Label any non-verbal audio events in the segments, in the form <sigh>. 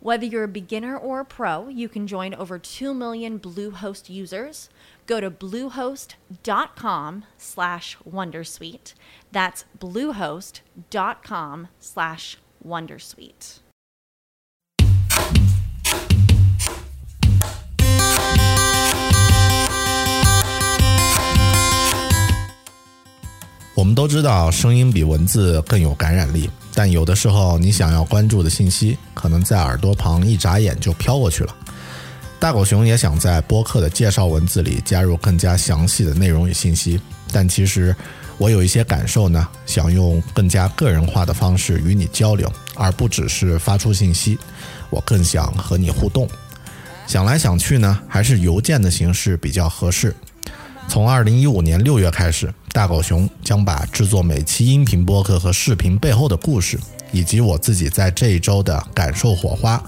Whether you're a beginner or a pro, you can join over 2 million Bluehost users. Go to bluehost.com slash wondersuite. That's bluehost.com slash wondersuite. 我们都知道，声音比文字更有感染力， 但有的时候，你想要关注的信息，可能在耳朵旁一眨眼就飘过去了。大狗熊也想在播客的介绍文字里加入更加详细的内容与信息，但其实我有一些感受呢，想用更加个人化的方式与你交流，而不只是发出信息。我更想和你互动。想来想去呢，还是邮件的形式比较合适。从二零一五年六月开始，大狗熊将把制作每期音频播客和视频背后的故事，以及我自己在这一周的感受火花，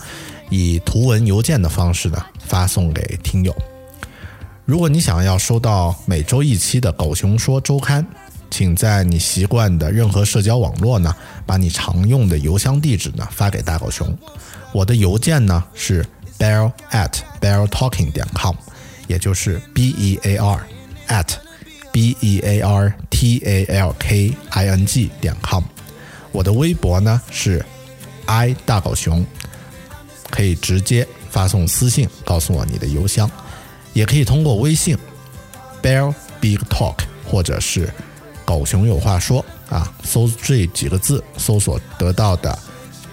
以图文邮件的方式呢发送给听友。如果你想要收到每周一期的《狗熊说周刊》，请在你习惯的任何社交网络呢，把你常用的邮箱地址呢发给大狗熊。我的邮件呢是 bear at beartalking 点 com，也就是 b e a r at b e a r t a l k i n g 点 com。我的微博呢是 i 大狗熊，可以直接发送私信告诉我你的邮箱，也可以通过微信 bear big talk 或者是狗熊有话说啊，搜这几个字搜索得到的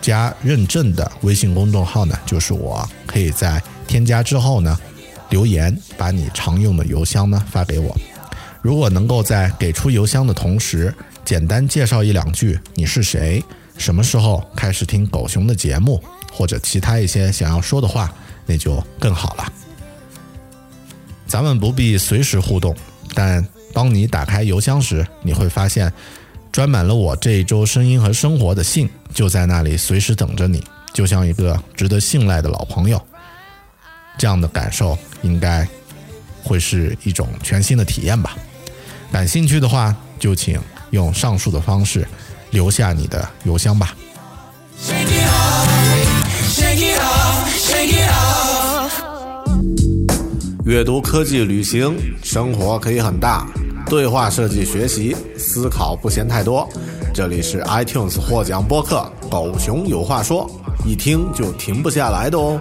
加认证的微信公众号呢，就是我。可以在添加之后呢留言，把你常用的邮箱呢发给我。如果能够在给出邮箱的同时，简单介绍一两句你是谁，什么时候开始听狗熊的节目，或者其他一些想要说的话，那就更好了。咱们不必随时互动，但当你打开邮箱时，你会发现，装满了我这一周声音和生活的信就在那里，随时等着你，就像一个值得信赖的老朋友。这样的感受应该会是一种全新的体验吧。感兴趣的话，就请用上述的方式留下你的邮箱吧。阅读、科技、旅行，生活可以很大。对话设计、学习、思考不嫌太多。这里是 iTunes 获奖播客《狗熊有话说》，一听就停不下来的哦。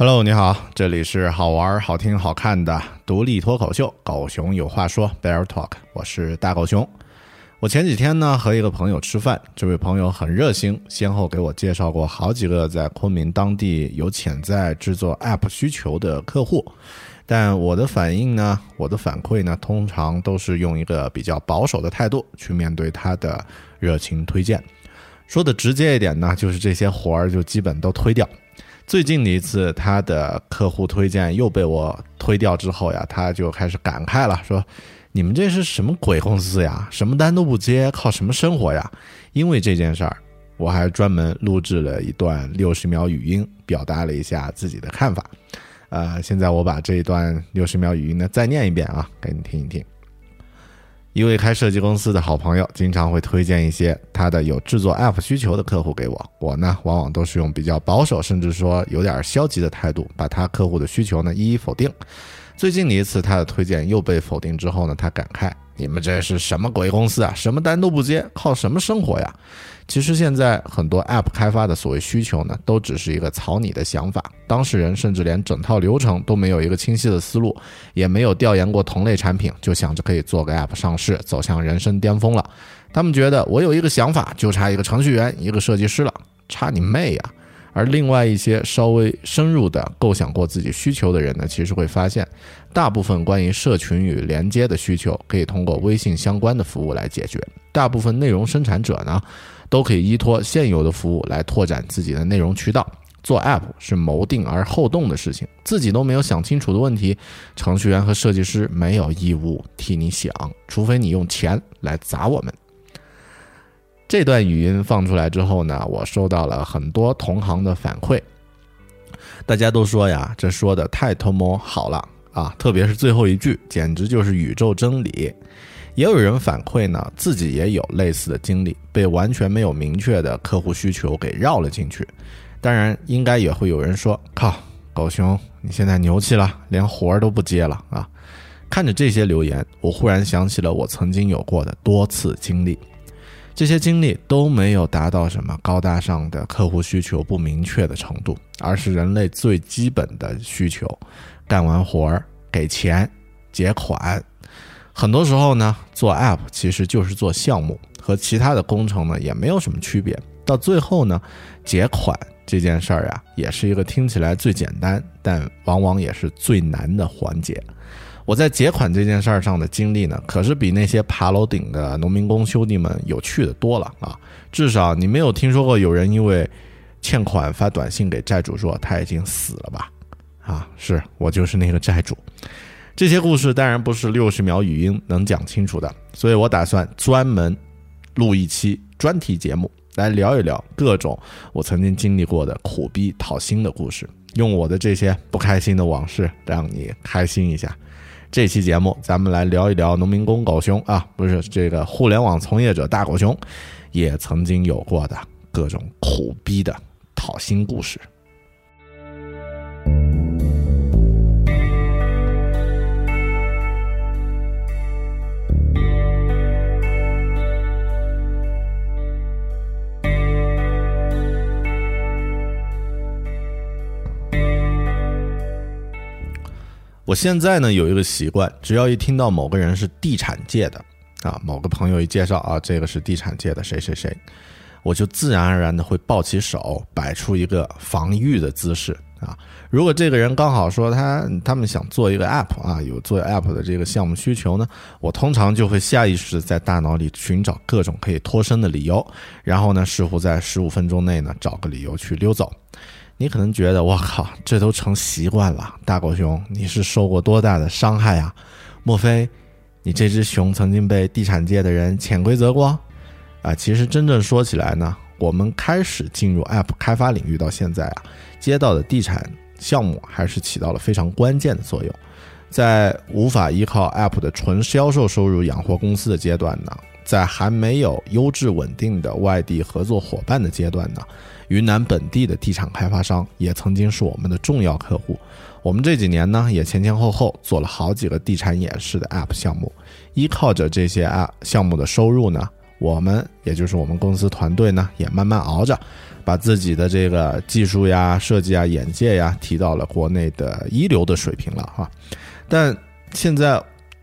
Hello，你好，这里是好玩、好听、好看的独立脱口秀《狗熊有话说》Bear Talk，我是大狗熊。我前几天呢和一个朋友吃饭，这位朋友很热心，先后给我介绍过好几个在昆明当地有潜在制作 App 需求的客户。但我的反应呢，我的反馈呢，通常都是用一个比较保守的态度去面对他的热情推荐。说的直接一点呢，就是这些活儿就基本都推掉。最近的一次，他的客户推荐又被我推掉之后呀，他就开始感慨了，说：“你们这是什么鬼公司呀？什么单都不接，靠什么生活呀？”因为这件事儿，我还专门录制了一段六十秒语音，表达了一下自己的看法。呃，现在我把这一段六十秒语音呢再念一遍啊，给你听一听。一位开设计公司的好朋友，经常会推荐一些他的有制作 App 需求的客户给我。我呢，往往都是用比较保守，甚至说有点消极的态度，把他客户的需求呢一一否定。最近的一次，他的推荐又被否定之后呢，他感慨：“你们这是什么鬼公司啊？什么单都不接，靠什么生活呀？其实现在很多 App 开发的所谓需求呢，都只是一个草拟的想法，当事人甚至连整套流程都没有一个清晰的思路，也没有调研过同类产品，就想着可以做个 App 上市，走向人生巅峰了。他们觉得我有一个想法，就差一个程序员、一个设计师了，差你妹呀！而另外一些稍微深入的构想过自己需求的人呢，其实会发现，大部分关于社群与连接的需求可以通过微信相关的服务来解决。大部分内容生产者呢，都可以依托现有的服务来拓展自己的内容渠道。做 App 是谋定而后动的事情，自己都没有想清楚的问题，程序员和设计师没有义务替你想，除非你用钱来砸我们。这段语音放出来之后呢，我收到了很多同行的反馈，大家都说呀，这说的太他妈好了啊！特别是最后一句，简直就是宇宙真理。也有人反馈呢，自己也有类似的经历，被完全没有明确的客户需求给绕了进去。当然，应该也会有人说：“靠，狗熊，你现在牛气了，连活儿都不接了啊！”看着这些留言，我忽然想起了我曾经有过的多次经历。这些经历都没有达到什么高大上的客户需求不明确的程度，而是人类最基本的需求：干完活儿给钱、结款。很多时候呢，做 App 其实就是做项目，和其他的工程呢也没有什么区别。到最后呢，结款这件事儿呀，也是一个听起来最简单，但往往也是最难的环节。我在结款这件事儿上的经历呢，可是比那些爬楼顶的农民工兄弟们有趣的多了啊！至少你没有听说过有人因为欠款发短信给债主说他已经死了吧？啊，是我就是那个债主。这些故事当然不是六十秒语音能讲清楚的，所以我打算专门录一期专题节目来聊一聊各种我曾经经历过的苦逼讨薪的故事，用我的这些不开心的往事让你开心一下。这期节目，咱们来聊一聊农民工狗熊啊，不是这个互联网从业者大狗熊，也曾经有过的各种苦逼的讨薪故事。我现在呢有一个习惯，只要一听到某个人是地产界的啊，某个朋友一介绍啊，这个是地产界的谁谁谁，我就自然而然的会抱起手，摆出一个防御的姿势啊。如果这个人刚好说他他们想做一个 app 啊，有做 app 的这个项目需求呢，我通常就会下意识在大脑里寻找各种可以脱身的理由，然后呢，似乎在十五分钟内呢找个理由去溜走。你可能觉得我靠，这都成习惯了。大狗熊，你是受过多大的伤害啊？莫非你这只熊曾经被地产界的人潜规则过？啊，其实真正说起来呢，我们开始进入 App 开发领域到现在啊，接到的地产项目还是起到了非常关键的作用。在无法依靠 App 的纯销售收入养活公司的阶段呢，在还没有优质稳定的外地合作伙伴的阶段呢。云南本地的地产开发商也曾经是我们的重要客户。我们这几年呢，也前前后后做了好几个地产演示的 App 项目。依靠着这些 App 项目的收入呢，我们也就是我们公司团队呢，也慢慢熬着，把自己的这个技术呀、设计啊、眼界呀，提到了国内的一流的水平了哈。但现在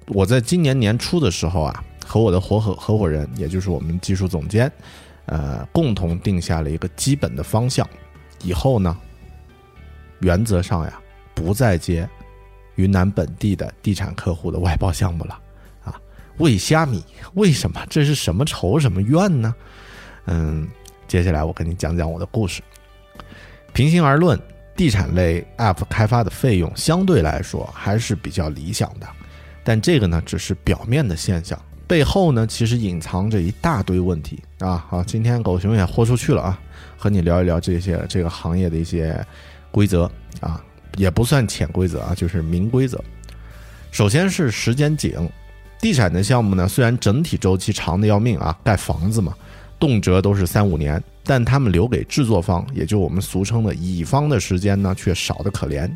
我在今年年初的时候啊，和我的合伙合伙人，也就是我们技术总监。呃，共同定下了一个基本的方向，以后呢，原则上呀，不再接云南本地的地产客户的外包项目了，啊，喂虾米？为什么？这是什么仇什么怨呢？嗯，接下来我跟你讲讲我的故事。平心而论，地产类 App 开发的费用相对来说还是比较理想的，但这个呢，只是表面的现象。背后呢，其实隐藏着一大堆问题啊！好，今天狗熊也豁出去了啊，和你聊一聊这些这个行业的一些规则啊，也不算潜规则啊，就是明规则。首先是时间紧，地产的项目呢，虽然整体周期长的要命啊，盖房子嘛，动辄都是三五年，但他们留给制作方，也就我们俗称的乙方的时间呢，却少得可怜。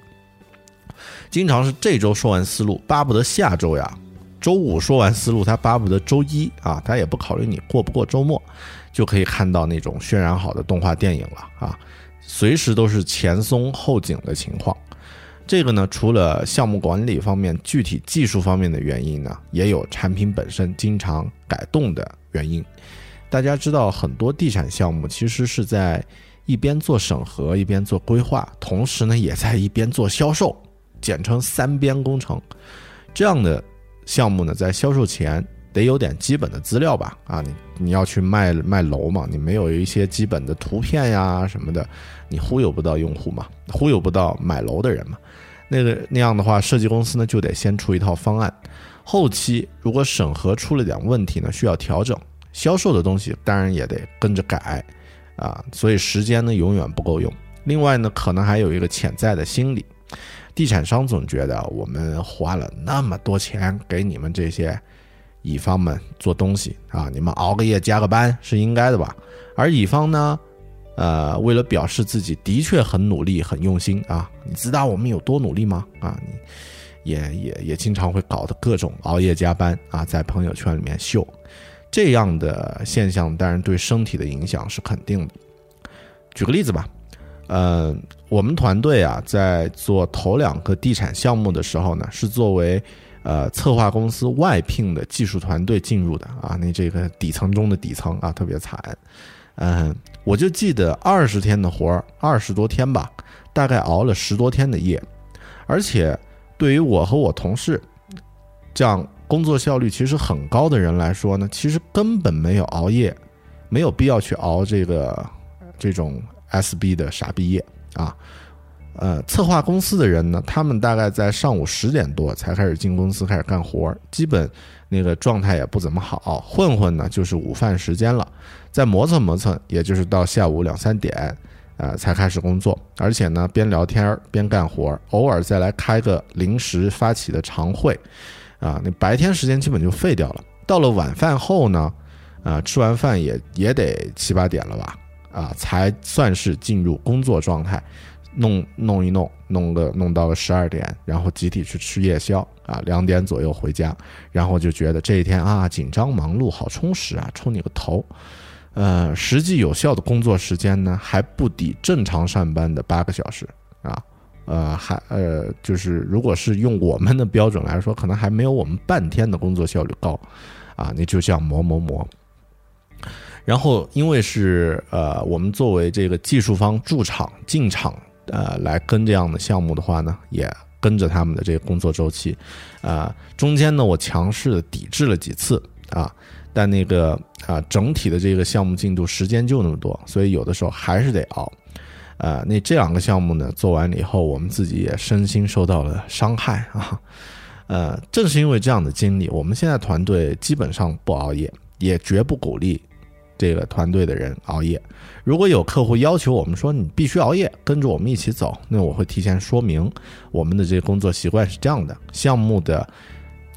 经常是这周说完思路，巴不得下周呀。周五说完思路，他巴不得周一啊，他也不考虑你过不过周末，就可以看到那种渲染好的动画电影了啊，随时都是前松后紧的情况。这个呢，除了项目管理方面具体技术方面的原因呢，也有产品本身经常改动的原因。大家知道，很多地产项目其实是在一边做审核，一边做规划，同时呢，也在一边做销售，简称三边工程。这样的项目呢，在销售前得有点基本的资料吧？啊，你你要去卖卖楼嘛，你没有一些基本的图片呀什么的，你忽悠不到用户嘛，忽悠不到买楼的人嘛。那个那样的话，设计公司呢就得先出一套方案，后期如果审核出了点问题呢，需要调整，销售的东西当然也得跟着改，啊，所以时间呢永远不够用。另外呢，可能还有一个潜在的心理，地产商总觉得我们花了那么多钱给你们这些乙方们做东西啊，你们熬个夜加个班是应该的吧？而乙方呢？呃，为了表示自己的确很努力、很用心啊，你知道我们有多努力吗？啊，你也也也经常会搞得各种熬夜加班啊，在朋友圈里面秀，这样的现象当然对身体的影响是肯定的。举个例子吧，呃，我们团队啊，在做头两个地产项目的时候呢，是作为呃策划公司外聘的技术团队进入的啊，那这个底层中的底层啊，特别惨。嗯，我就记得二十天的活儿，二十多天吧，大概熬了十多天的夜，而且对于我和我同事这样工作效率其实很高的人来说呢，其实根本没有熬夜，没有必要去熬这个这种 SB 的傻逼夜啊。呃，策划公司的人呢，他们大概在上午十点多才开始进公司开始干活，基本那个状态也不怎么好。混混呢，就是午饭时间了，再磨蹭磨蹭，也就是到下午两三点，呃，才开始工作。而且呢，边聊天边干活，偶尔再来开个临时发起的常会，啊，那白天时间基本就废掉了。到了晚饭后呢，啊，吃完饭也也得七八点了吧，啊，才算是进入工作状态。弄弄一弄，弄个弄到了十二点，然后集体去吃夜宵啊，两点左右回家，然后就觉得这一天啊紧张忙碌，好充实啊，冲你个头！呃，实际有效的工作时间呢，还不抵正常上班的八个小时啊，呃，还呃，就是如果是用我们的标准来说，可能还没有我们半天的工作效率高啊，你就这样磨磨磨。然后因为是呃，我们作为这个技术方驻场进场。呃，来跟这样的项目的话呢，也跟着他们的这个工作周期，啊，中间呢我强势的抵制了几次啊，但那个啊整体的这个项目进度时间就那么多，所以有的时候还是得熬，啊，那这两个项目呢做完了以后，我们自己也身心受到了伤害啊，呃，正是因为这样的经历，我们现在团队基本上不熬夜，也绝不鼓励。这个团队的人熬夜，如果有客户要求我们说你必须熬夜，跟着我们一起走，那我会提前说明我们的这个工作习惯是这样的：项目的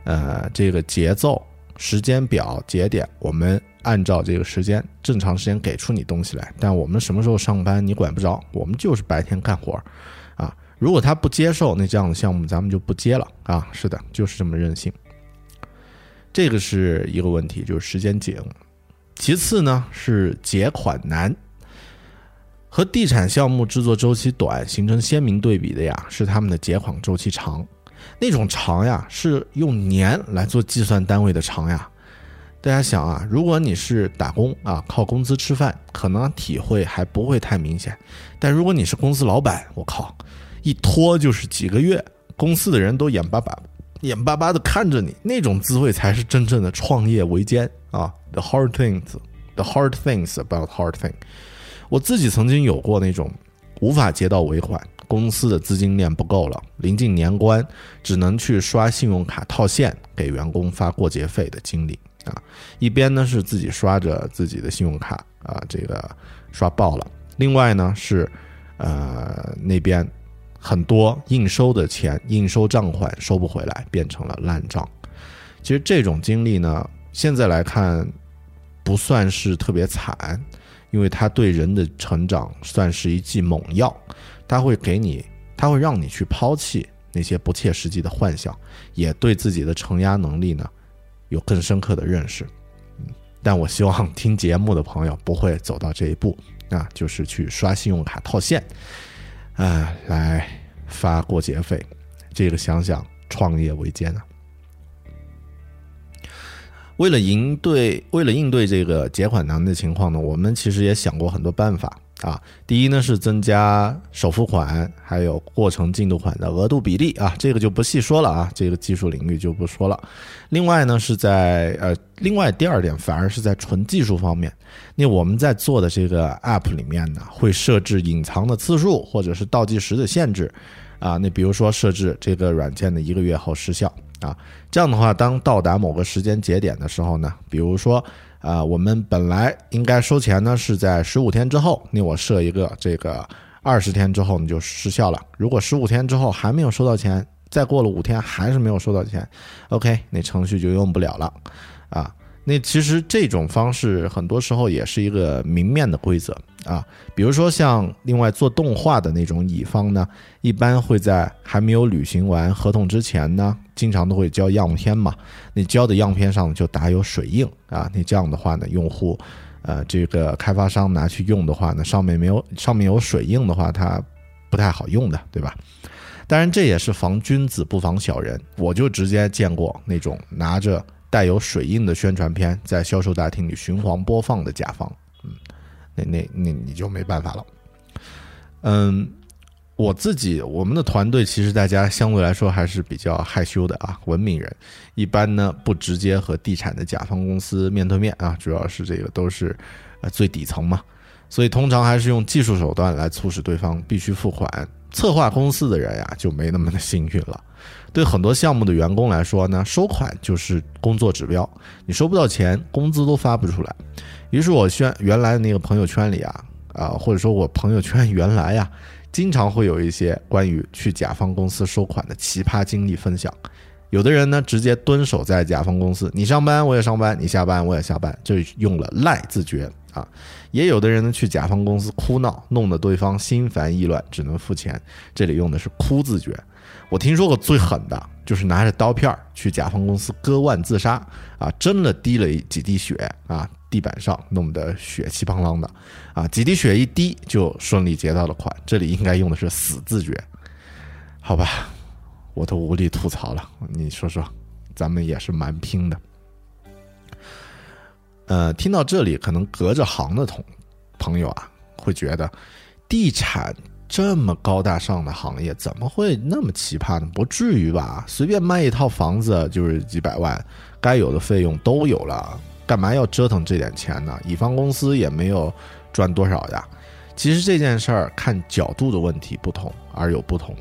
呃这个节奏、时间表、节点，我们按照这个时间正常时间给出你东西来。但我们什么时候上班你管不着，我们就是白天干活啊。如果他不接受，那这样的项目咱们就不接了啊。是的，就是这么任性。这个是一个问题，就是时间紧。其次呢是结款难，和地产项目制作周期短形成鲜明对比的呀，是他们的结款周期长。那种长呀，是用年来做计算单位的长呀。大家想啊，如果你是打工啊，靠工资吃饭，可能体会还不会太明显。但如果你是公司老板，我靠，一拖就是几个月，公司的人都眼巴巴、眼巴巴的看着你，那种滋味才是真正的创业维艰啊。The hard things, the hard things about hard thing。我自己曾经有过那种无法接到尾款，公司的资金链不够了，临近年关，只能去刷信用卡套现给员工发过节费的经历啊。一边呢是自己刷着自己的信用卡啊，这个刷爆了；另外呢是呃那边很多应收的钱、应收账款收不回来，变成了烂账。其实这种经历呢，现在来看。不算是特别惨，因为它对人的成长算是一剂猛药，它会给你，它会让你去抛弃那些不切实际的幻想，也对自己的承压能力呢有更深刻的认识。但我希望听节目的朋友不会走到这一步啊，就是去刷信用卡套现，啊，来发过节费。这个想想创业维艰啊。为了应对为了应对这个结款难的情况呢，我们其实也想过很多办法啊。第一呢是增加首付款还有过程进度款的额度比例啊，这个就不细说了啊，这个技术领域就不说了。另外呢是在呃，另外第二点反而是在纯技术方面，那我们在做的这个 App 里面呢，会设置隐藏的次数或者是倒计时的限制啊。那比如说设置这个软件的一个月后失效。啊，这样的话，当到达某个时间节点的时候呢，比如说，啊，我们本来应该收钱呢是在十五天之后，那我设一个这个二十天之后你就失效了。如果十五天之后还没有收到钱，再过了五天还是没有收到钱，OK，那程序就用不了了，啊。那其实这种方式很多时候也是一个明面的规则啊，比如说像另外做动画的那种乙方呢，一般会在还没有履行完合同之前呢，经常都会交样片嘛。你交的样片上就打有水印啊，你这样的话呢，用户，呃，这个开发商拿去用的话呢，上面没有上面有水印的话，它不太好用的，对吧？当然这也是防君子不防小人，我就直接见过那种拿着。带有水印的宣传片在销售大厅里循环播放的甲方，嗯，那那那你就没办法了。嗯，我自己我们的团队其实大家相对来说还是比较害羞的啊，文明人，一般呢不直接和地产的甲方公司面对面啊，主要是这个都是呃最底层嘛，所以通常还是用技术手段来促使对方必须付款。策划公司的人呀就没那么的幸运了。对很多项目的员工来说呢，收款就是工作指标，你收不到钱，工资都发不出来。于是我宣原来的那个朋友圈里啊，啊，或者说我朋友圈原来呀，经常会有一些关于去甲方公司收款的奇葩经历分享。有的人呢，直接蹲守在甲方公司，你上班我也上班，你下班我也下班，就用了赖字诀啊。也有的人呢，去甲方公司哭闹，弄得对方心烦意乱，只能付钱，这里用的是哭字诀。我听说过最狠的，就是拿着刀片儿去甲方公司割腕自杀啊！真的滴了几滴血啊，地板上弄得血气邦啷的啊！几滴血一滴就顺利结到了款，这里应该用的是死字诀，好吧？我都无力吐槽了。你说说，咱们也是蛮拼的。呃，听到这里，可能隔着行的同朋友啊，会觉得地产。这么高大上的行业怎么会那么奇葩呢？不至于吧？随便卖一套房子就是几百万，该有的费用都有了，干嘛要折腾这点钱呢？乙方公司也没有赚多少呀。其实这件事儿看角度的问题不同而有不同。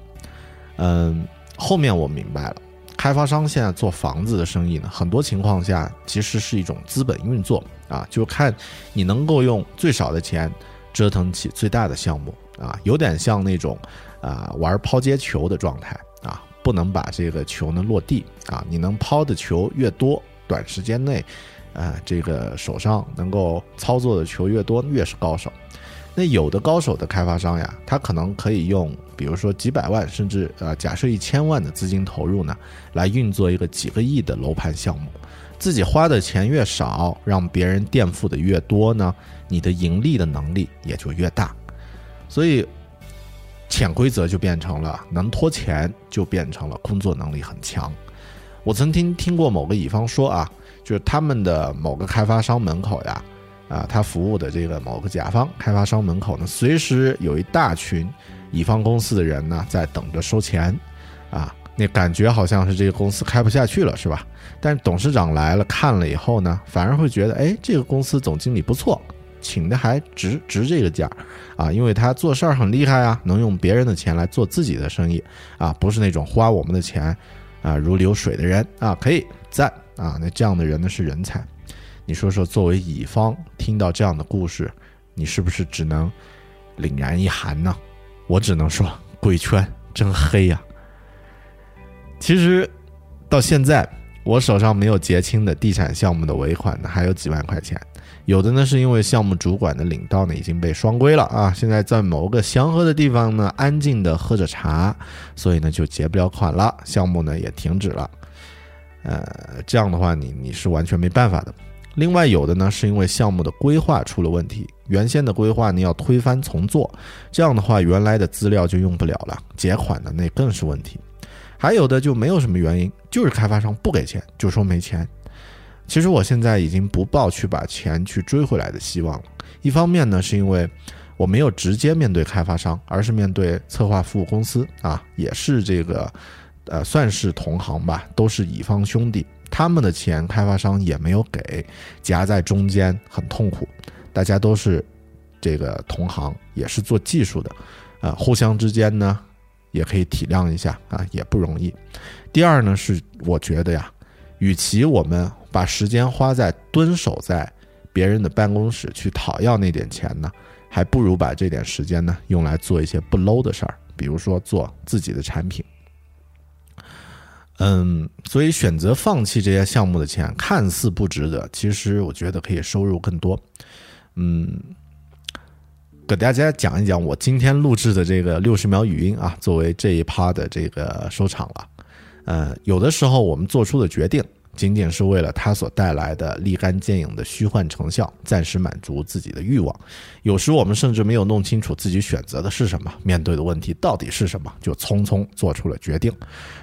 嗯，后面我明白了，开发商现在做房子的生意呢，很多情况下其实是一种资本运作啊，就看你能够用最少的钱折腾起最大的项目。啊，有点像那种，啊，玩抛接球的状态啊，不能把这个球呢落地啊，你能抛的球越多，短时间内，啊，这个手上能够操作的球越多，越是高手。那有的高手的开发商呀，他可能可以用，比如说几百万，甚至呃，假设一千万的资金投入呢，来运作一个几个亿的楼盘项目，自己花的钱越少，让别人垫付的越多呢，你的盈利的能力也就越大。所以，潜规则就变成了能拖钱，就变成了工作能力很强。我曾经听过某个乙方说啊，就是他们的某个开发商门口呀，啊，他服务的这个某个甲方开发商门口呢，随时有一大群乙方公司的人呢在等着收钱，啊，那感觉好像是这个公司开不下去了，是吧？但是董事长来了看了以后呢，反而会觉得，哎，这个公司总经理不错。请的还值值这个价，啊，因为他做事儿很厉害啊，能用别人的钱来做自己的生意，啊，不是那种花我们的钱，啊如流水的人啊，可以赞啊，那这样的人呢是人才。你说说，作为乙方听到这样的故事，你是不是只能凛然一寒呢？我只能说，鬼圈真黑呀。其实到现在，我手上没有结清的地产项目的尾款呢，还有几万块钱。有的呢是因为项目主管的领导呢已经被双规了啊，现在在某个祥和的地方呢安静的喝着茶，所以呢就结不了款了，项目呢也停止了。呃，这样的话你你是完全没办法的。另外有的呢是因为项目的规划出了问题，原先的规划你要推翻重做，这样的话原来的资料就用不了了，结款的那更是问题。还有的就没有什么原因，就是开发商不给钱，就说没钱。其实我现在已经不抱去把钱去追回来的希望了。一方面呢，是因为我没有直接面对开发商，而是面对策划服务公司啊，也是这个，呃，算是同行吧，都是乙方兄弟，他们的钱开发商也没有给，夹在中间很痛苦。大家都是这个同行，也是做技术的，啊，互相之间呢也可以体谅一下啊，也不容易。第二呢，是我觉得呀，与其我们把时间花在蹲守在别人的办公室去讨要那点钱呢，还不如把这点时间呢用来做一些不 low 的事儿，比如说做自己的产品。嗯，所以选择放弃这些项目的钱，看似不值得，其实我觉得可以收入更多。嗯，给大家讲一讲我今天录制的这个六十秒语音啊，作为这一趴的这个收场了。呃，有的时候我们做出的决定，仅仅是为了它所带来的立竿见影的虚幻成效，暂时满足自己的欲望。有时我们甚至没有弄清楚自己选择的是什么，面对的问题到底是什么，就匆匆做出了决定。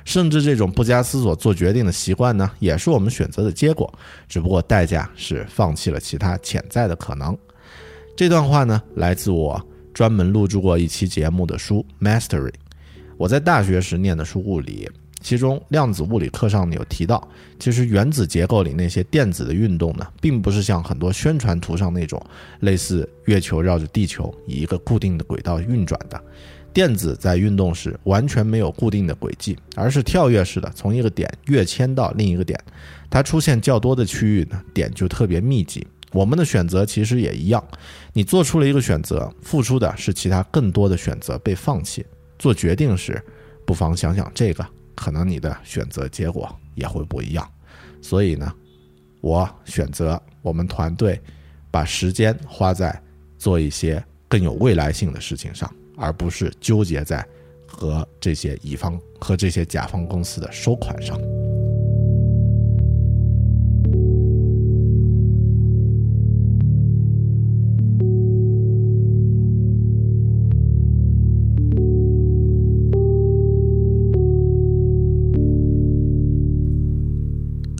甚至这种不加思索做决定的习惯呢，也是我们选择的结果，只不过代价是放弃了其他潜在的可能。这段话呢，来自我专门录制过一期节目的书《Mastery》。我在大学时念的书物理，其中量子物理课上有提到，其实原子结构里那些电子的运动呢，并不是像很多宣传图上那种类似月球绕着地球以一个固定的轨道运转的。电子在运动时完全没有固定的轨迹，而是跳跃式的从一个点跃迁到另一个点。它出现较多的区域呢，点就特别密集。我们的选择其实也一样，你做出了一个选择，付出的是其他更多的选择被放弃。做决定时，不妨想想这个，可能你的选择结果也会不一样。所以呢，我选择我们团队把时间花在做一些更有未来性的事情上，而不是纠结在和这些乙方和这些甲方公司的收款上。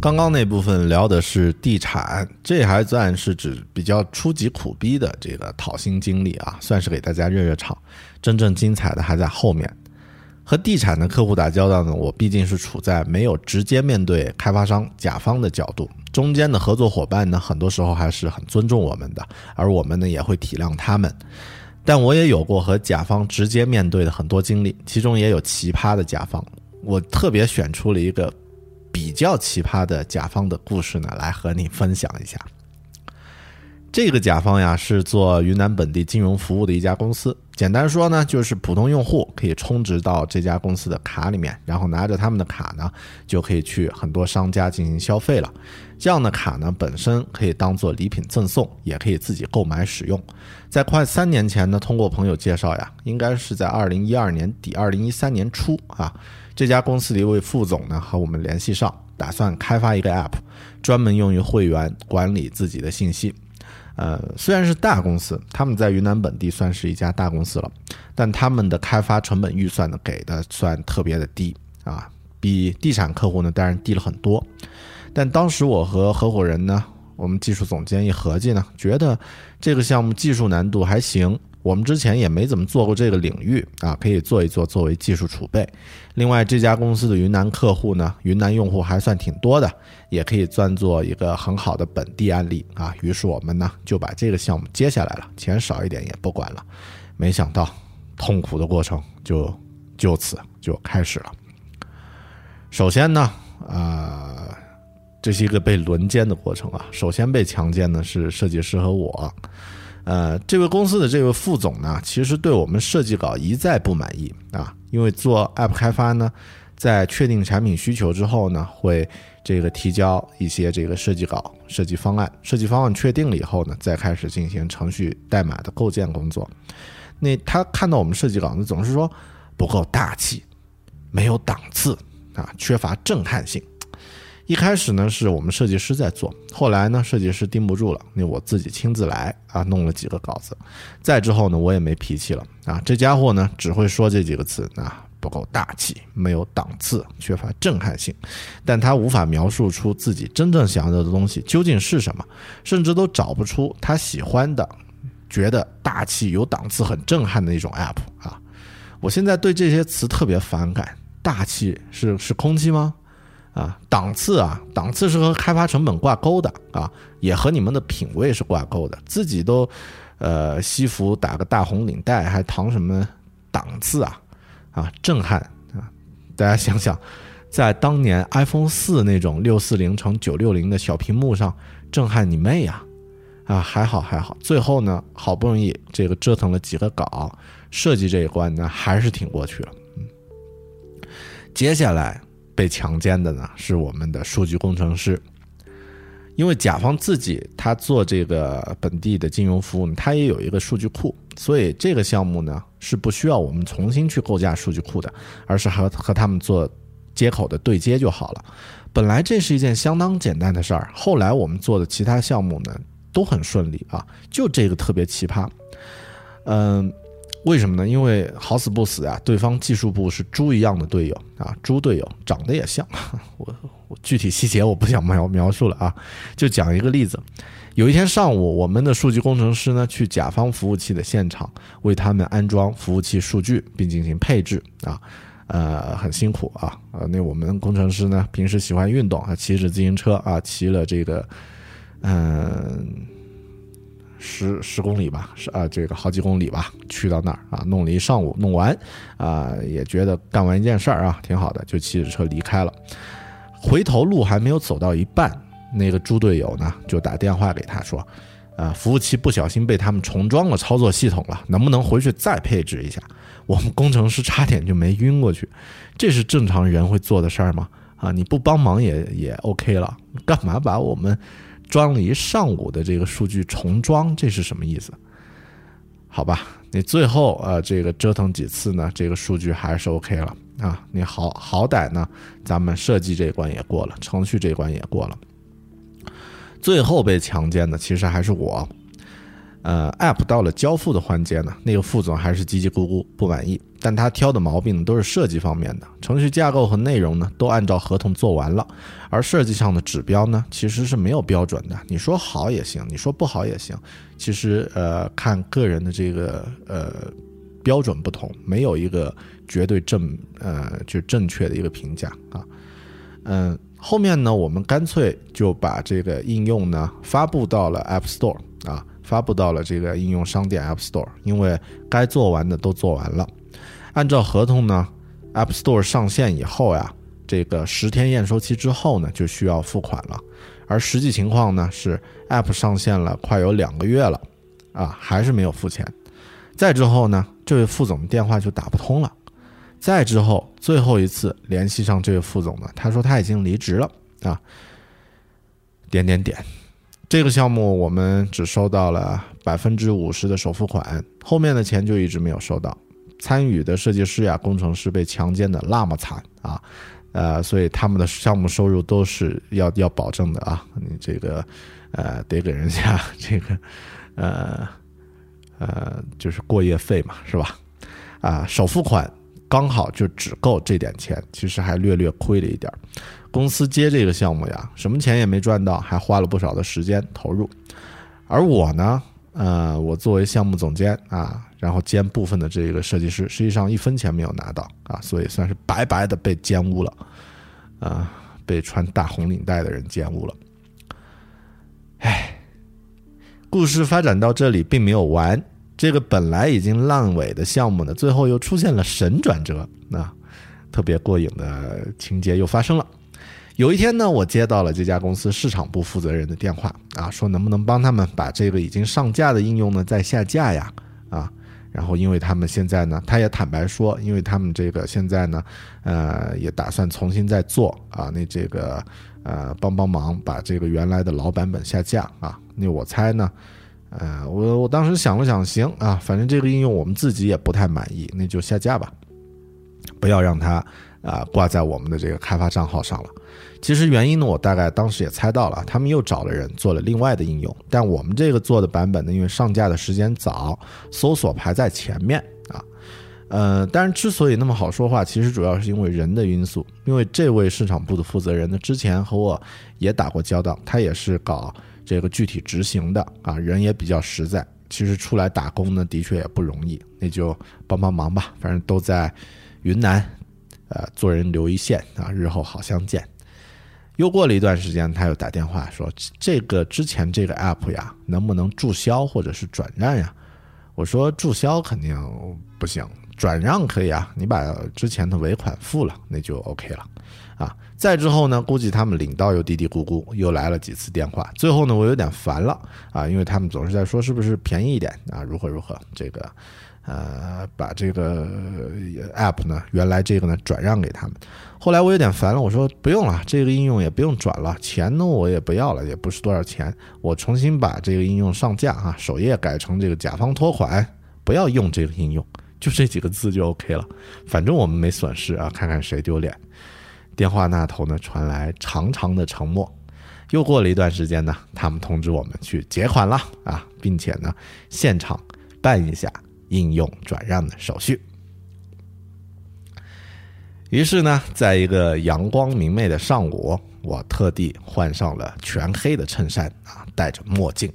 刚刚那部分聊的是地产，这还算是指比较初级苦逼的这个讨薪经历啊，算是给大家热热场。真正精彩的还在后面。和地产的客户打交道呢，我毕竟是处在没有直接面对开发商甲方的角度，中间的合作伙伴呢，很多时候还是很尊重我们的，而我们呢也会体谅他们。但我也有过和甲方直接面对的很多经历，其中也有奇葩的甲方。我特别选出了一个。比较奇葩的甲方的故事呢，来和你分享一下。这个甲方呀是做云南本地金融服务的一家公司，简单说呢，就是普通用户可以充值到这家公司的卡里面，然后拿着他们的卡呢，就可以去很多商家进行消费了。这样的卡呢，本身可以当做礼品赠送，也可以自己购买使用。在快三年前呢，通过朋友介绍呀，应该是在二零一二年底、二零一三年初啊。这家公司的一位副总呢和我们联系上，打算开发一个 App，专门用于会员管理自己的信息。呃，虽然是大公司，他们在云南本地算是一家大公司了，但他们的开发成本预算呢给的算特别的低啊，比地产客户呢当然低了很多。但当时我和合伙人呢，我们技术总监一合计呢，觉得这个项目技术难度还行。我们之前也没怎么做过这个领域啊，可以做一做作为技术储备。另外，这家公司的云南客户呢，云南用户还算挺多的，也可以算作一个很好的本地案例啊。于是我们呢就把这个项目接下来了，钱少一点也不管了。没想到，痛苦的过程就就此就开始了。首先呢，啊，这是一个被轮奸的过程啊。首先被强奸的是设计师和我。呃，这位公司的这位副总呢，其实对我们设计稿一再不满意啊，因为做 App 开发呢，在确定产品需求之后呢，会这个提交一些这个设计稿、设计方案，设计方案确定了以后呢，再开始进行程序代码的构建工作。那他看到我们设计稿呢，总是说不够大气，没有档次啊，缺乏震撼性。一开始呢是我们设计师在做，后来呢设计师盯不住了，那我自己亲自来啊，弄了几个稿子。再之后呢，我也没脾气了啊，这家伙呢只会说这几个词啊，不够大气，没有档次，缺乏震撼性，但他无法描述出自己真正想要的东西究竟是什么，甚至都找不出他喜欢的、觉得大气、有档次、很震撼的一种 app 啊。我现在对这些词特别反感，大气是是空气吗？啊，档次啊，档次是和开发成本挂钩的啊，也和你们的品味是挂钩的。自己都，呃，西服打个大红领带，还谈什么档次啊？啊，震撼啊！大家想想，在当年 iPhone 四那种六四零乘九六零的小屏幕上，震撼你妹呀！啊，还好还好，最后呢，好不容易这个折腾了几个稿，设计这一关呢，还是挺过去了。嗯，接下来。被强奸的呢是我们的数据工程师，因为甲方自己他做这个本地的金融服务，他也有一个数据库，所以这个项目呢是不需要我们重新去构架数据库的，而是和和他们做接口的对接就好了。本来这是一件相当简单的事儿，后来我们做的其他项目呢都很顺利啊，就这个特别奇葩，嗯。为什么呢？因为好死不死啊，对方技术部是猪一样的队友啊，猪队友长得也像。<laughs> 我我具体细节我不想描描述了啊，就讲一个例子。有一天上午，我们的数据工程师呢去甲方服务器的现场，为他们安装服务器数据并进行配置啊，呃，很辛苦啊。呃，那我们工程师呢平时喜欢运动啊，骑着自行车啊，骑了这个，嗯。十十公里吧，是啊，这个好几公里吧，去到那儿啊，弄了一上午，弄完，啊，也觉得干完一件事儿啊，挺好的，就骑着车离开了。回头路还没有走到一半，那个猪队友呢，就打电话给他说，啊，服务器不小心被他们重装了操作系统了，能不能回去再配置一下？我们工程师差点就没晕过去，这是正常人会做的事儿吗？啊，你不帮忙也也 OK 了，干嘛把我们？装了一上午的这个数据重装，这是什么意思？好吧，你最后呃，这个折腾几次呢？这个数据还是 OK 了啊。你好好歹呢，咱们设计这一关也过了，程序这一关也过了。最后被强奸的其实还是我。呃，App 到了交付的环节呢，那个副总还是叽叽咕咕不满意，但他挑的毛病呢都是设计方面的，程序架构和内容呢都按照合同做完了，而设计上的指标呢其实是没有标准的，你说好也行，你说不好也行，其实呃看个人的这个呃标准不同，没有一个绝对正呃就正确的一个评价啊，嗯，后面呢我们干脆就把这个应用呢发布到了 App Store 啊。发布到了这个应用商店 App Store，因为该做完的都做完了。按照合同呢，App Store 上线以后呀，这个十天验收期之后呢，就需要付款了。而实际情况呢是，App 上线了快有两个月了，啊，还是没有付钱。再之后呢，这位副总的电话就打不通了。再之后，最后一次联系上这位副总呢，他说他已经离职了啊。点点点。这个项目我们只收到了百分之五十的首付款，后面的钱就一直没有收到。参与的设计师呀、工程师被强奸的那么惨啊，呃，所以他们的项目收入都是要要保证的啊。你这个，呃，得给人家 <laughs> 这个，呃，呃，就是过夜费嘛，是吧？啊，首付款刚好就只够这点钱，其实还略略亏了一点儿。公司接这个项目呀，什么钱也没赚到，还花了不少的时间投入。而我呢，呃，我作为项目总监啊，然后兼部分的这个设计师，实际上一分钱没有拿到啊，所以算是白白的被奸污了，啊，被穿大红领带的人奸污了。唉，故事发展到这里并没有完，这个本来已经烂尾的项目呢，最后又出现了神转折，啊，特别过瘾的情节又发生了。有一天呢，我接到了这家公司市场部负责人的电话啊，说能不能帮他们把这个已经上架的应用呢再下架呀？啊，然后，因为他们现在呢，他也坦白说，因为他们这个现在呢，呃，也打算重新再做啊，那这个呃，帮帮忙把这个原来的老版本下架啊。那我猜呢，呃，我我当时想了想，行啊，反正这个应用我们自己也不太满意，那就下架吧，不要让它啊挂在我们的这个开发账号上了。其实原因呢，我大概当时也猜到了，他们又找了人做了另外的应用，但我们这个做的版本呢，因为上架的时间早，搜索排在前面啊，呃，但是之所以那么好说话，其实主要是因为人的因素，因为这位市场部的负责人呢，之前和我也打过交道，他也是搞这个具体执行的啊，人也比较实在，其实出来打工呢，的确也不容易，那就帮帮忙吧，反正都在云南，呃，做人留一线啊，日后好相见。又过了一段时间，他又打电话说：“这个之前这个 app 呀，能不能注销或者是转让呀？”我说：“注销肯定不行，转让可以啊，你把之前的尾款付了，那就 OK 了。”啊，再之后呢，估计他们领导又嘀嘀咕咕，又来了几次电话。最后呢，我有点烦了啊，因为他们总是在说是不是便宜一点啊，如何如何，这个呃，把这个 app 呢，原来这个呢转让给他们。后来我有点烦了，我说不用了，这个应用也不用转了，钱呢我也不要了，也不是多少钱，我重新把这个应用上架啊，首页改成这个甲方托款，不要用这个应用，就这几个字就 OK 了，反正我们没损失啊，看看谁丢脸。电话那头呢传来长长的沉默，又过了一段时间呢，他们通知我们去结款了啊，并且呢现场办一下应用转让的手续。于是呢，在一个阳光明媚的上午，我特地换上了全黑的衬衫啊，戴着墨镜，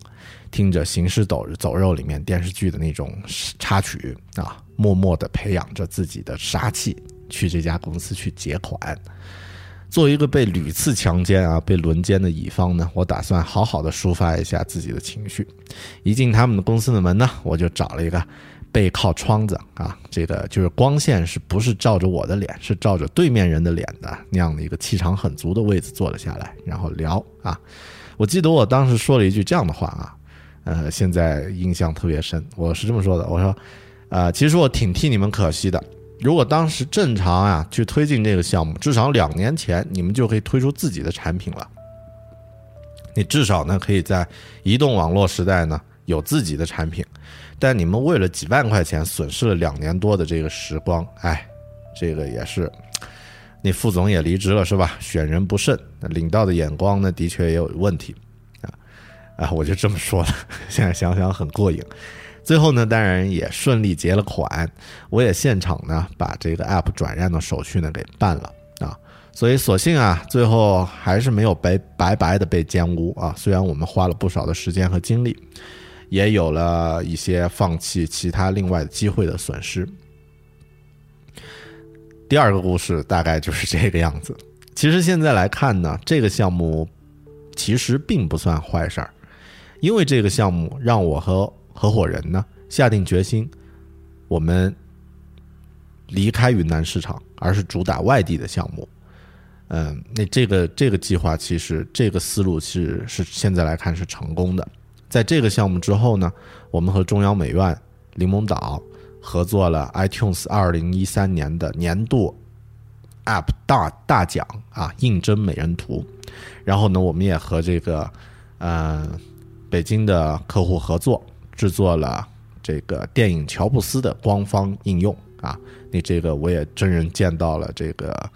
听着《行尸走走肉》里面电视剧的那种插曲啊，默默地培养着自己的杀气，去这家公司去结款。作为一个被屡次强奸啊、被轮奸的乙方呢，我打算好好的抒发一下自己的情绪。一进他们的公司的门呢，我就找了一个。背靠窗子啊，这个就是光线是不是照着我的脸，是照着对面人的脸的那样的一个气场很足的位置坐了下来，然后聊啊。我记得我当时说了一句这样的话啊，呃，现在印象特别深。我是这么说的，我说，呃，其实我挺替你们可惜的。如果当时正常啊去推进这个项目，至少两年前你们就可以推出自己的产品了。你至少呢可以在移动网络时代呢有自己的产品。但你们为了几万块钱损失了两年多的这个时光，哎，这个也是，那副总也离职了是吧？选人不慎，领导的眼光呢的确也有问题，啊啊，我就这么说了。现在想想很过瘾。最后呢，当然也顺利结了款，我也现场呢把这个 app 转让的手续呢给办了啊。所以所幸啊，最后还是没有白白白的被奸污啊。虽然我们花了不少的时间和精力。也有了一些放弃其他另外的机会的损失。第二个故事大概就是这个样子。其实现在来看呢，这个项目其实并不算坏事儿，因为这个项目让我和合伙人呢下定决心，我们离开云南市场，而是主打外地的项目。嗯，那这个这个计划其实这个思路是是现在来看是成功的。在这个项目之后呢，我们和中央美院柠檬岛合作了 iTunes 二零一三年的年度 App 大大奖啊，应征美人图。然后呢，我们也和这个呃北京的客户合作，制作了这个电影《乔布斯》的官方应用啊。那这个我也真人见到了这个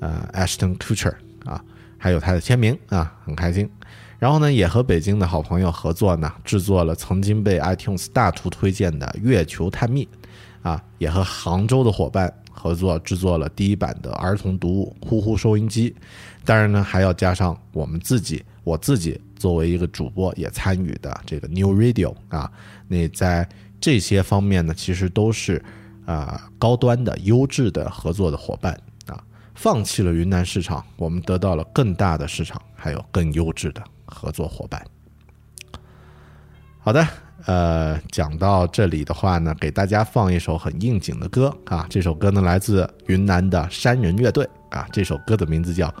呃 Ashton Kutcher 啊，还有他的签名啊，很开心。然后呢，也和北京的好朋友合作呢，制作了曾经被 iTunes 大图推荐的《月球探秘》，啊，也和杭州的伙伴合作制作了第一版的儿童读物《呼呼收音机》。当然呢，还要加上我们自己，我自己作为一个主播也参与的这个 New Radio 啊。那在这些方面呢，其实都是啊高端的、优质的合作的伙伴啊。放弃了云南市场，我们得到了更大的市场，还有更优质的。合作伙伴，好的，呃，讲到这里的话呢，给大家放一首很应景的歌啊，这首歌呢来自云南的山人乐队啊，这首歌的名字叫《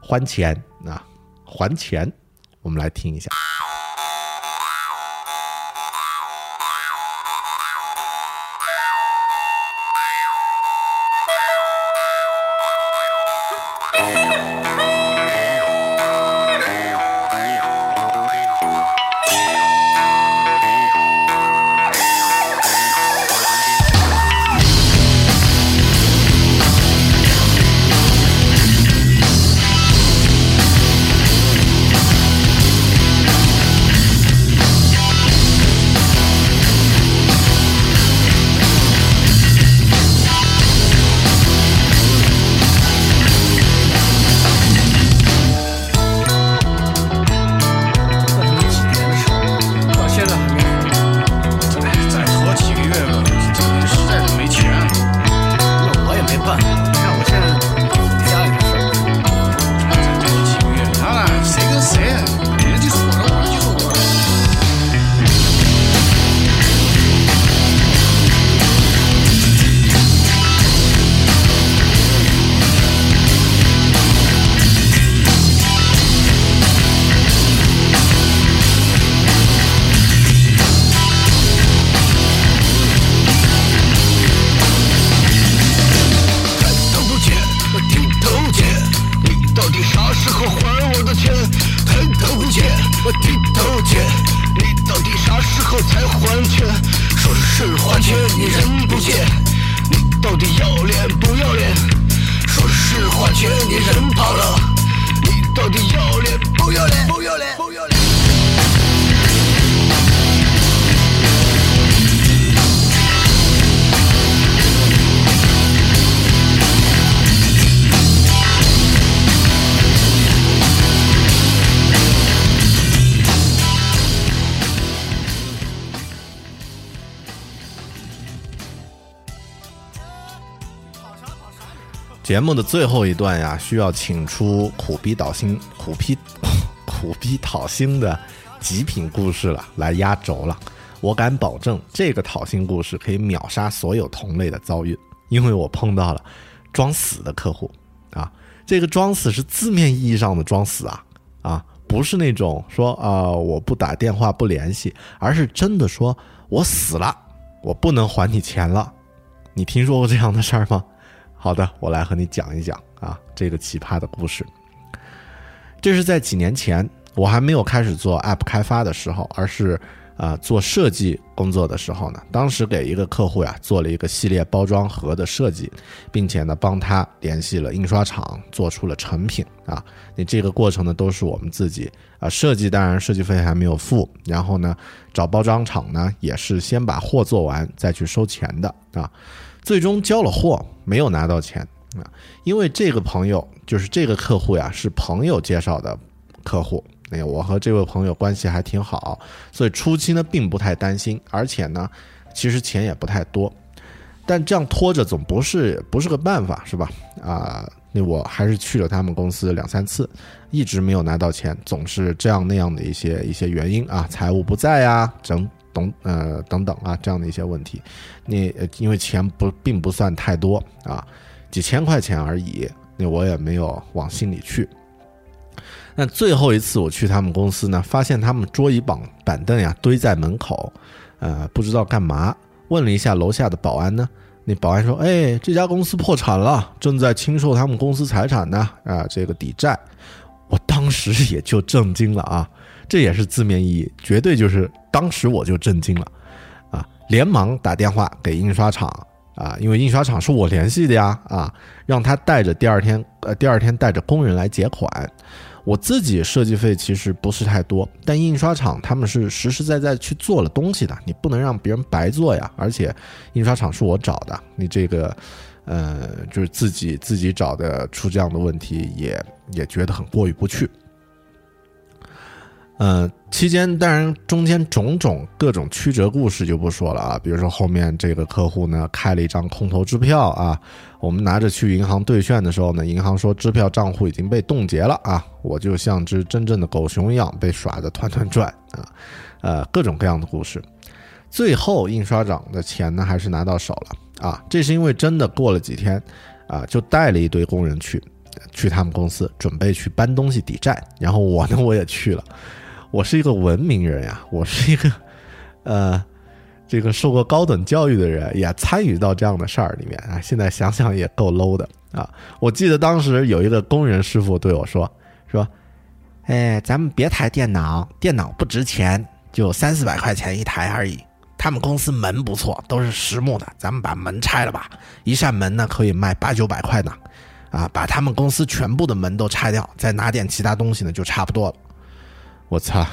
还钱》啊，还钱，我们来听一下。节目的最后一段呀，需要请出苦逼导心、苦逼 <laughs> 苦逼讨薪的极品故事了，来压轴了。我敢保证，这个讨薪故事可以秒杀所有同类的遭遇，因为我碰到了装死的客户啊。这个装死是字面意义上的装死啊啊，不是那种说啊我不打电话不联系，而是真的说我死了，我不能还你钱了。你听说过这样的事儿吗？好的，我来和你讲一讲啊这个奇葩的故事。这是在几年前，我还没有开始做 App 开发的时候，而是啊做设计工作的时候呢。当时给一个客户呀做了一个系列包装盒的设计，并且呢帮他联系了印刷厂，做出了成品啊。那这个过程呢都是我们自己啊设计，当然设计费还没有付，然后呢找包装厂呢也是先把货做完再去收钱的啊。最终交了货，没有拿到钱啊，因为这个朋友就是这个客户呀，是朋友介绍的客户。哎，我和这位朋友关系还挺好，所以初期呢并不太担心，而且呢，其实钱也不太多。但这样拖着总不是不是个办法，是吧？啊，那我还是去了他们公司两三次，一直没有拿到钱，总是这样那样的一些一些原因啊，财务不在呀，整。等呃等等啊，这样的一些问题，你因为钱不并不算太多啊，几千块钱而已，那我也没有往心里去。那最后一次我去他们公司呢，发现他们桌椅板板凳呀堆在门口，呃，不知道干嘛。问了一下楼下的保安呢，那保安说：“哎，这家公司破产了，正在清售他们公司财产呢，啊，这个抵债。”我当时也就震惊了啊。这也是字面意义，绝对就是当时我就震惊了，啊，连忙打电话给印刷厂啊，因为印刷厂是我联系的呀，啊，让他带着第二天，呃，第二天带着工人来结款。我自己设计费其实不是太多，但印刷厂他们是实实在在去做了东西的，你不能让别人白做呀。而且印刷厂是我找的，你这个，呃，就是自己自己找的，出这样的问题也也觉得很过意不去。嗯，期间当然中间种种各种曲折故事就不说了啊，比如说后面这个客户呢开了一张空头支票啊，我们拿着去银行兑现的时候呢，银行说支票账户已经被冻结了啊，我就像只真正的狗熊一样被耍得团团转啊，呃，各种各样的故事，最后印刷厂的钱呢还是拿到手了啊，这是因为真的过了几天啊，就带了一堆工人去，去他们公司准备去搬东西抵债，然后我呢我也去了。我是一个文明人呀，我是一个，<laughs> 呃，这个受过高等教育的人，也参与到这样的事儿里面啊。现在想想也够 low 的啊！我记得当时有一个工人师傅对我说：“说，哎，咱们别抬电脑，电脑不值钱，就三四百块钱一台而已。他们公司门不错，都是实木的，咱们把门拆了吧。一扇门呢可以卖八九百块呢，啊，把他们公司全部的门都拆掉，再拿点其他东西呢，就差不多了。”我操，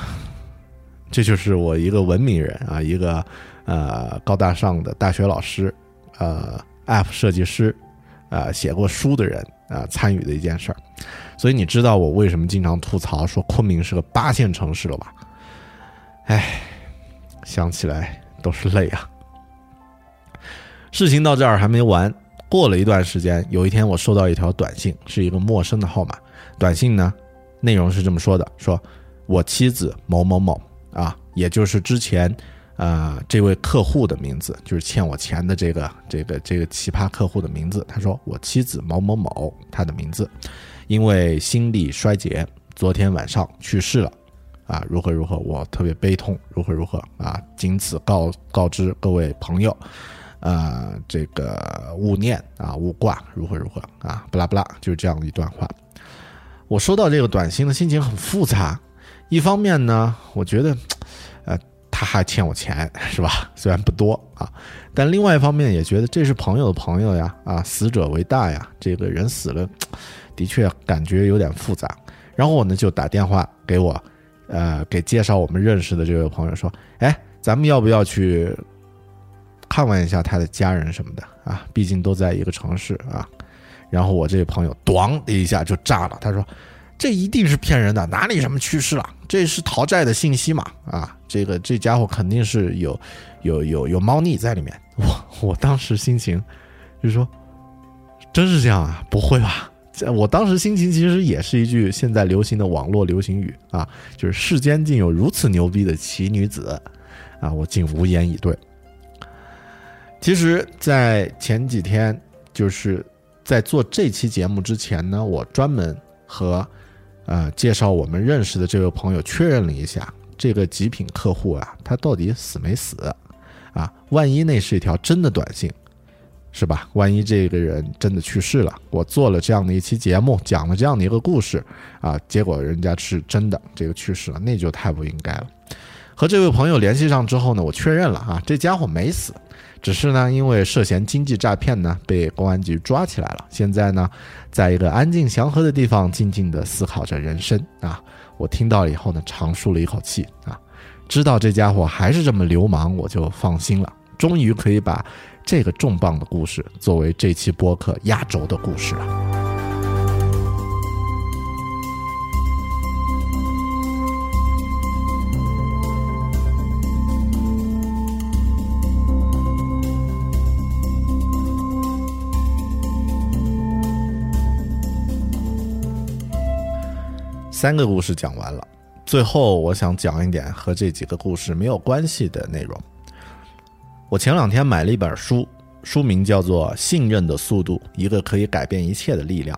这就是我一个文明人啊，一个呃高大上的大学老师，呃，App 设计师，呃，写过书的人啊，参与的一件事儿。所以你知道我为什么经常吐槽说昆明是个八线城市了吧？哎，想起来都是泪啊。事情到这儿还没完，过了一段时间，有一天我收到一条短信，是一个陌生的号码。短信呢，内容是这么说的：说。我妻子某某某啊，也就是之前，呃，这位客户的名字，就是欠我钱的这个这个这个奇葩客户的名字。他说我妻子某某某，他的名字，因为心力衰竭，昨天晚上去世了，啊，如何如何，我特别悲痛，如何如何啊，仅此告告知各位朋友，呃，这个勿念啊，勿挂，如何如何啊，不拉不拉，就是这样一段话。我收到这个短信的心情很复杂。一方面呢，我觉得，呃，他还欠我钱，是吧？<laughs> 虽然不多啊，但另外一方面也觉得这是朋友的朋友呀，啊，死者为大呀，这个人死了，的确感觉有点复杂。然后我呢就打电话给我，呃，给介绍我们认识的这位朋友说，哎，咱们要不要去看望一下他的家人什么的啊？毕竟都在一个城市啊。然后我这位朋友，咣的一下就炸了，他说。这一定是骗人的，哪里什么趋势了？这是逃债的信息嘛？啊，这个这家伙肯定是有，有有有猫腻在里面。我我当时心情就是说，真是这样啊？不会吧？这我当时心情其实也是一句现在流行的网络流行语啊，就是世间竟有如此牛逼的奇女子啊！我竟无言以对。其实，在前几天，就是在做这期节目之前呢，我专门和呃介绍我们认识的这位朋友确认了一下，这个极品客户啊，他到底死没死啊？万一那是一条真的短信。是吧？万一这个人真的去世了，我做了这样的一期节目，讲了这样的一个故事，啊，结果人家是真的这个去世了，那就太不应该了。和这位朋友联系上之后呢，我确认了啊，这家伙没死，只是呢因为涉嫌经济诈骗呢被公安局抓起来了，现在呢在一个安静祥和的地方静静地思考着人生啊。我听到了以后呢，长舒了一口气啊，知道这家伙还是这么流氓，我就放心了，终于可以把。这个重磅的故事，作为这期播客压轴的故事了。三个故事讲完了，最后我想讲一点和这几个故事没有关系的内容。我前两天买了一本书，书名叫做《信任的速度：一个可以改变一切的力量》。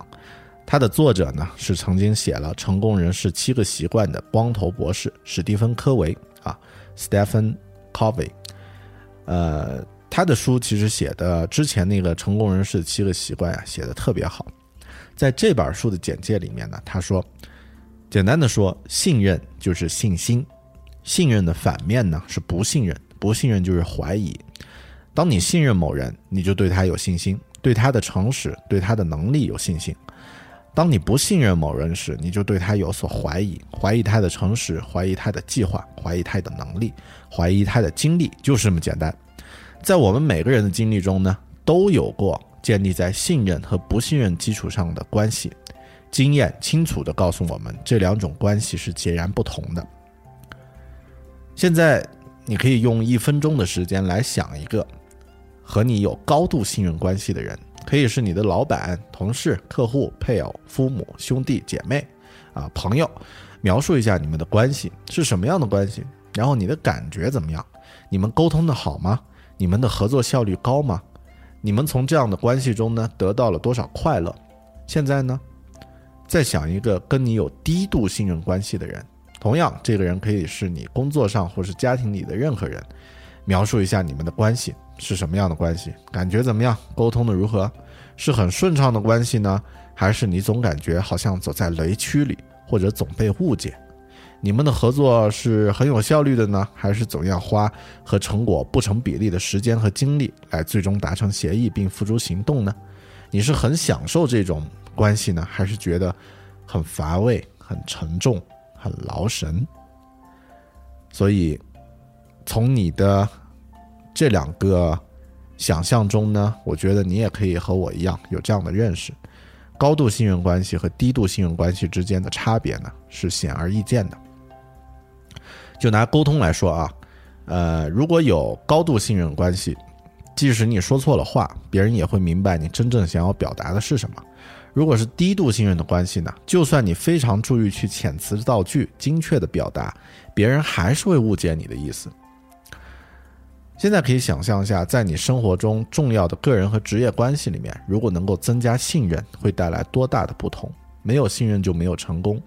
它的作者呢是曾经写了《成功人士七个习惯》的光头博士史蒂芬·科维啊，Stephen Covey。呃，他的书其实写的之前那个《成功人士七个习惯》啊，写的特别好。在这本书的简介里面呢，他说，简单的说，信任就是信心，信任的反面呢是不信任。不信任就是怀疑。当你信任某人，你就对他有信心，对他的诚实、对他的能力有信心；当你不信任某人时，你就对他有所怀疑，怀疑他的诚实，怀疑他的计划，怀疑他的能力，怀疑他的经历，就是这么简单。在我们每个人的经历中呢，都有过建立在信任和不信任基础上的关系。经验清楚地告诉我们，这两种关系是截然不同的。现在。你可以用一分钟的时间来想一个和你有高度信任关系的人，可以是你的老板、同事、客户、配偶、父母、兄弟姐妹，啊，朋友，描述一下你们的关系是什么样的关系，然后你的感觉怎么样？你们沟通的好吗？你们的合作效率高吗？你们从这样的关系中呢得到了多少快乐？现在呢，再想一个跟你有低度信任关系的人。同样，这个人可以是你工作上或是家庭里的任何人，描述一下你们的关系是什么样的关系，感觉怎么样，沟通的如何，是很顺畅的关系呢，还是你总感觉好像走在雷区里，或者总被误解？你们的合作是很有效率的呢，还是总要花和成果不成比例的时间和精力来最终达成协议并付诸行动呢？你是很享受这种关系呢，还是觉得很乏味、很沉重？很劳神，所以从你的这两个想象中呢，我觉得你也可以和我一样有这样的认识：高度信任关系和低度信任关系之间的差别呢是显而易见的。就拿沟通来说啊，呃，如果有高度信任关系，即使你说错了话，别人也会明白你真正想要表达的是什么。如果是低度信任的关系呢？就算你非常注意去遣词造句、精确的表达，别人还是会误解你的意思。现在可以想象一下，在你生活中重要的个人和职业关系里面，如果能够增加信任，会带来多大的不同？没有信任就没有成功。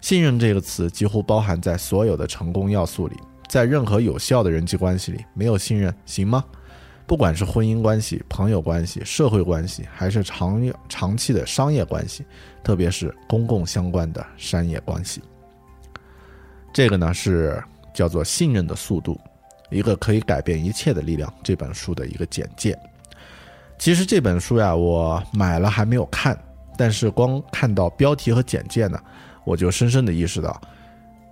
信任这个词几乎包含在所有的成功要素里，在任何有效的人际关系里，没有信任行吗？不管是婚姻关系、朋友关系、社会关系，还是长长期的商业关系，特别是公共相关的商业关系，这个呢是叫做《信任的速度》，一个可以改变一切的力量。这本书的一个简介。其实这本书呀，我买了还没有看，但是光看到标题和简介呢，我就深深的意识到。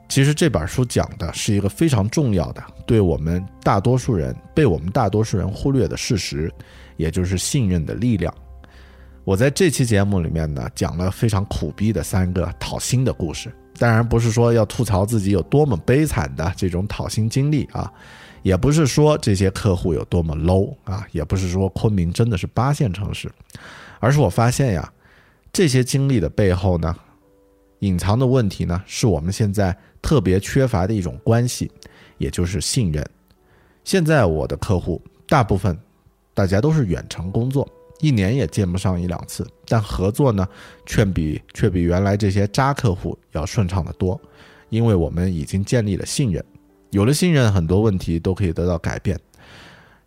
其实这本书讲的是一个非常重要的，对我们大多数人被我们大多数人忽略的事实，也就是信任的力量。我在这期节目里面呢，讲了非常苦逼的三个讨薪的故事，当然不是说要吐槽自己有多么悲惨的这种讨薪经历啊，也不是说这些客户有多么 low 啊，也不是说昆明真的是八线城市，而是我发现呀，这些经历的背后呢，隐藏的问题呢，是我们现在特别缺乏的一种关系，也就是信任。现在我的客户大部分大家都是远程工作，一年也见不上一两次，但合作呢，却比却比原来这些渣客户要顺畅得多，因为我们已经建立了信任。有了信任，很多问题都可以得到改变。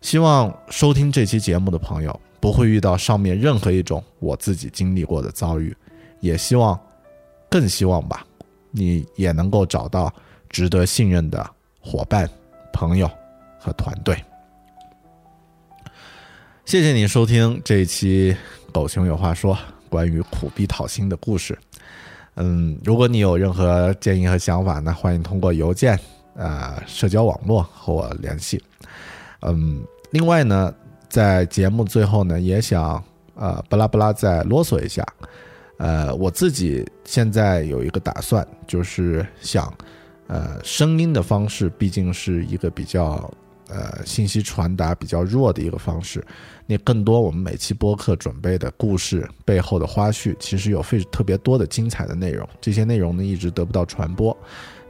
希望收听这期节目的朋友不会遇到上面任何一种我自己经历过的遭遇，也希望，更希望吧，你也能够找到值得信任的伙伴、朋友和团队。谢谢你收听这一期《狗熊有话说》关于苦逼讨薪的故事。嗯，如果你有任何建议和想法呢，欢迎通过邮件。呃，社交网络和我联系。嗯，另外呢，在节目最后呢，也想呃巴拉巴拉再啰嗦一下。呃，我自己现在有一个打算，就是想，呃，声音的方式毕竟是一个比较呃信息传达比较弱的一个方式。那更多我们每期播客准备的故事背后的花絮，其实有非特别多的精彩的内容，这些内容呢一直得不到传播。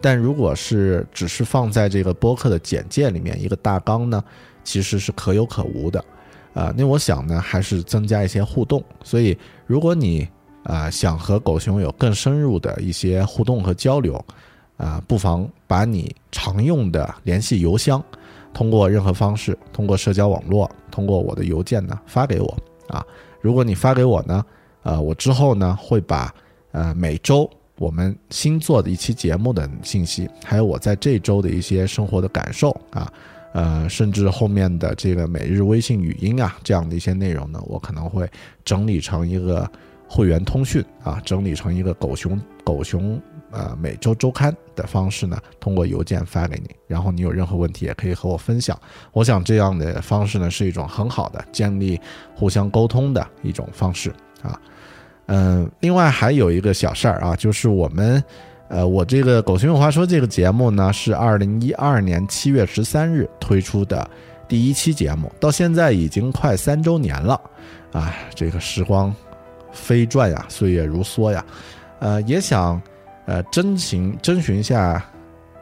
但如果是只是放在这个播客的简介里面一个大纲呢，其实是可有可无的，啊，那我想呢，还是增加一些互动。所以，如果你啊想和狗熊有更深入的一些互动和交流，啊，不妨把你常用的联系邮箱，通过任何方式，通过社交网络，通过我的邮件呢发给我啊。如果你发给我呢，呃，我之后呢会把呃每周。我们新做的一期节目的信息，还有我在这周的一些生活的感受啊，呃，甚至后面的这个每日微信语音啊，这样的一些内容呢，我可能会整理成一个会员通讯啊，整理成一个狗熊狗熊呃每周周刊的方式呢，通过邮件发给你。然后你有任何问题也可以和我分享。我想这样的方式呢，是一种很好的建立互相沟通的一种方式啊。嗯，另外还有一个小事儿啊，就是我们，呃，我这个《狗熊有话说》这个节目呢，是二零一二年七月十三日推出的第一期节目，到现在已经快三周年了，啊，这个时光飞转呀，岁月如梭呀，呃，也想呃征询征询一下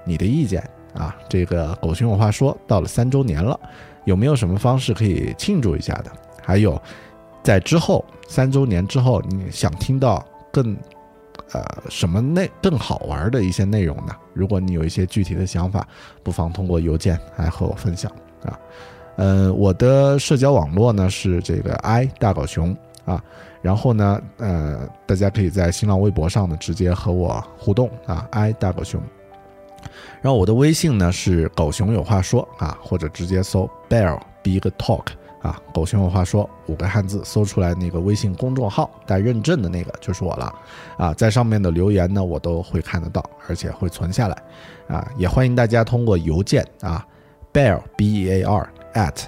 你的意见啊，这个《狗熊有话说》到了三周年了，有没有什么方式可以庆祝一下的？还有。在之后三周年之后，你想听到更，呃，什么内更好玩的一些内容呢？如果你有一些具体的想法，不妨通过邮件来和我分享啊。呃，我的社交网络呢是这个 i 大狗熊啊，然后呢，呃，大家可以在新浪微博上呢直接和我互动啊，i 大狗熊。然后我的微信呢是狗熊有话说啊，或者直接搜 bear big talk。啊，狗熊有话说五个汉字，搜出来那个微信公众号带认证的那个就是我了，啊，在上面的留言呢我都会看得到，而且会存下来，啊，也欢迎大家通过邮件啊，bear b e a r at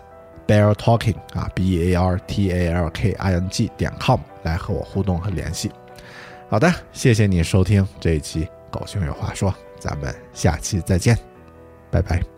bear talking 啊 b a r t a l k i n g 点 com 来和我互动和联系。好的，谢谢你收听这一期狗熊有话说，咱们下期再见，拜拜。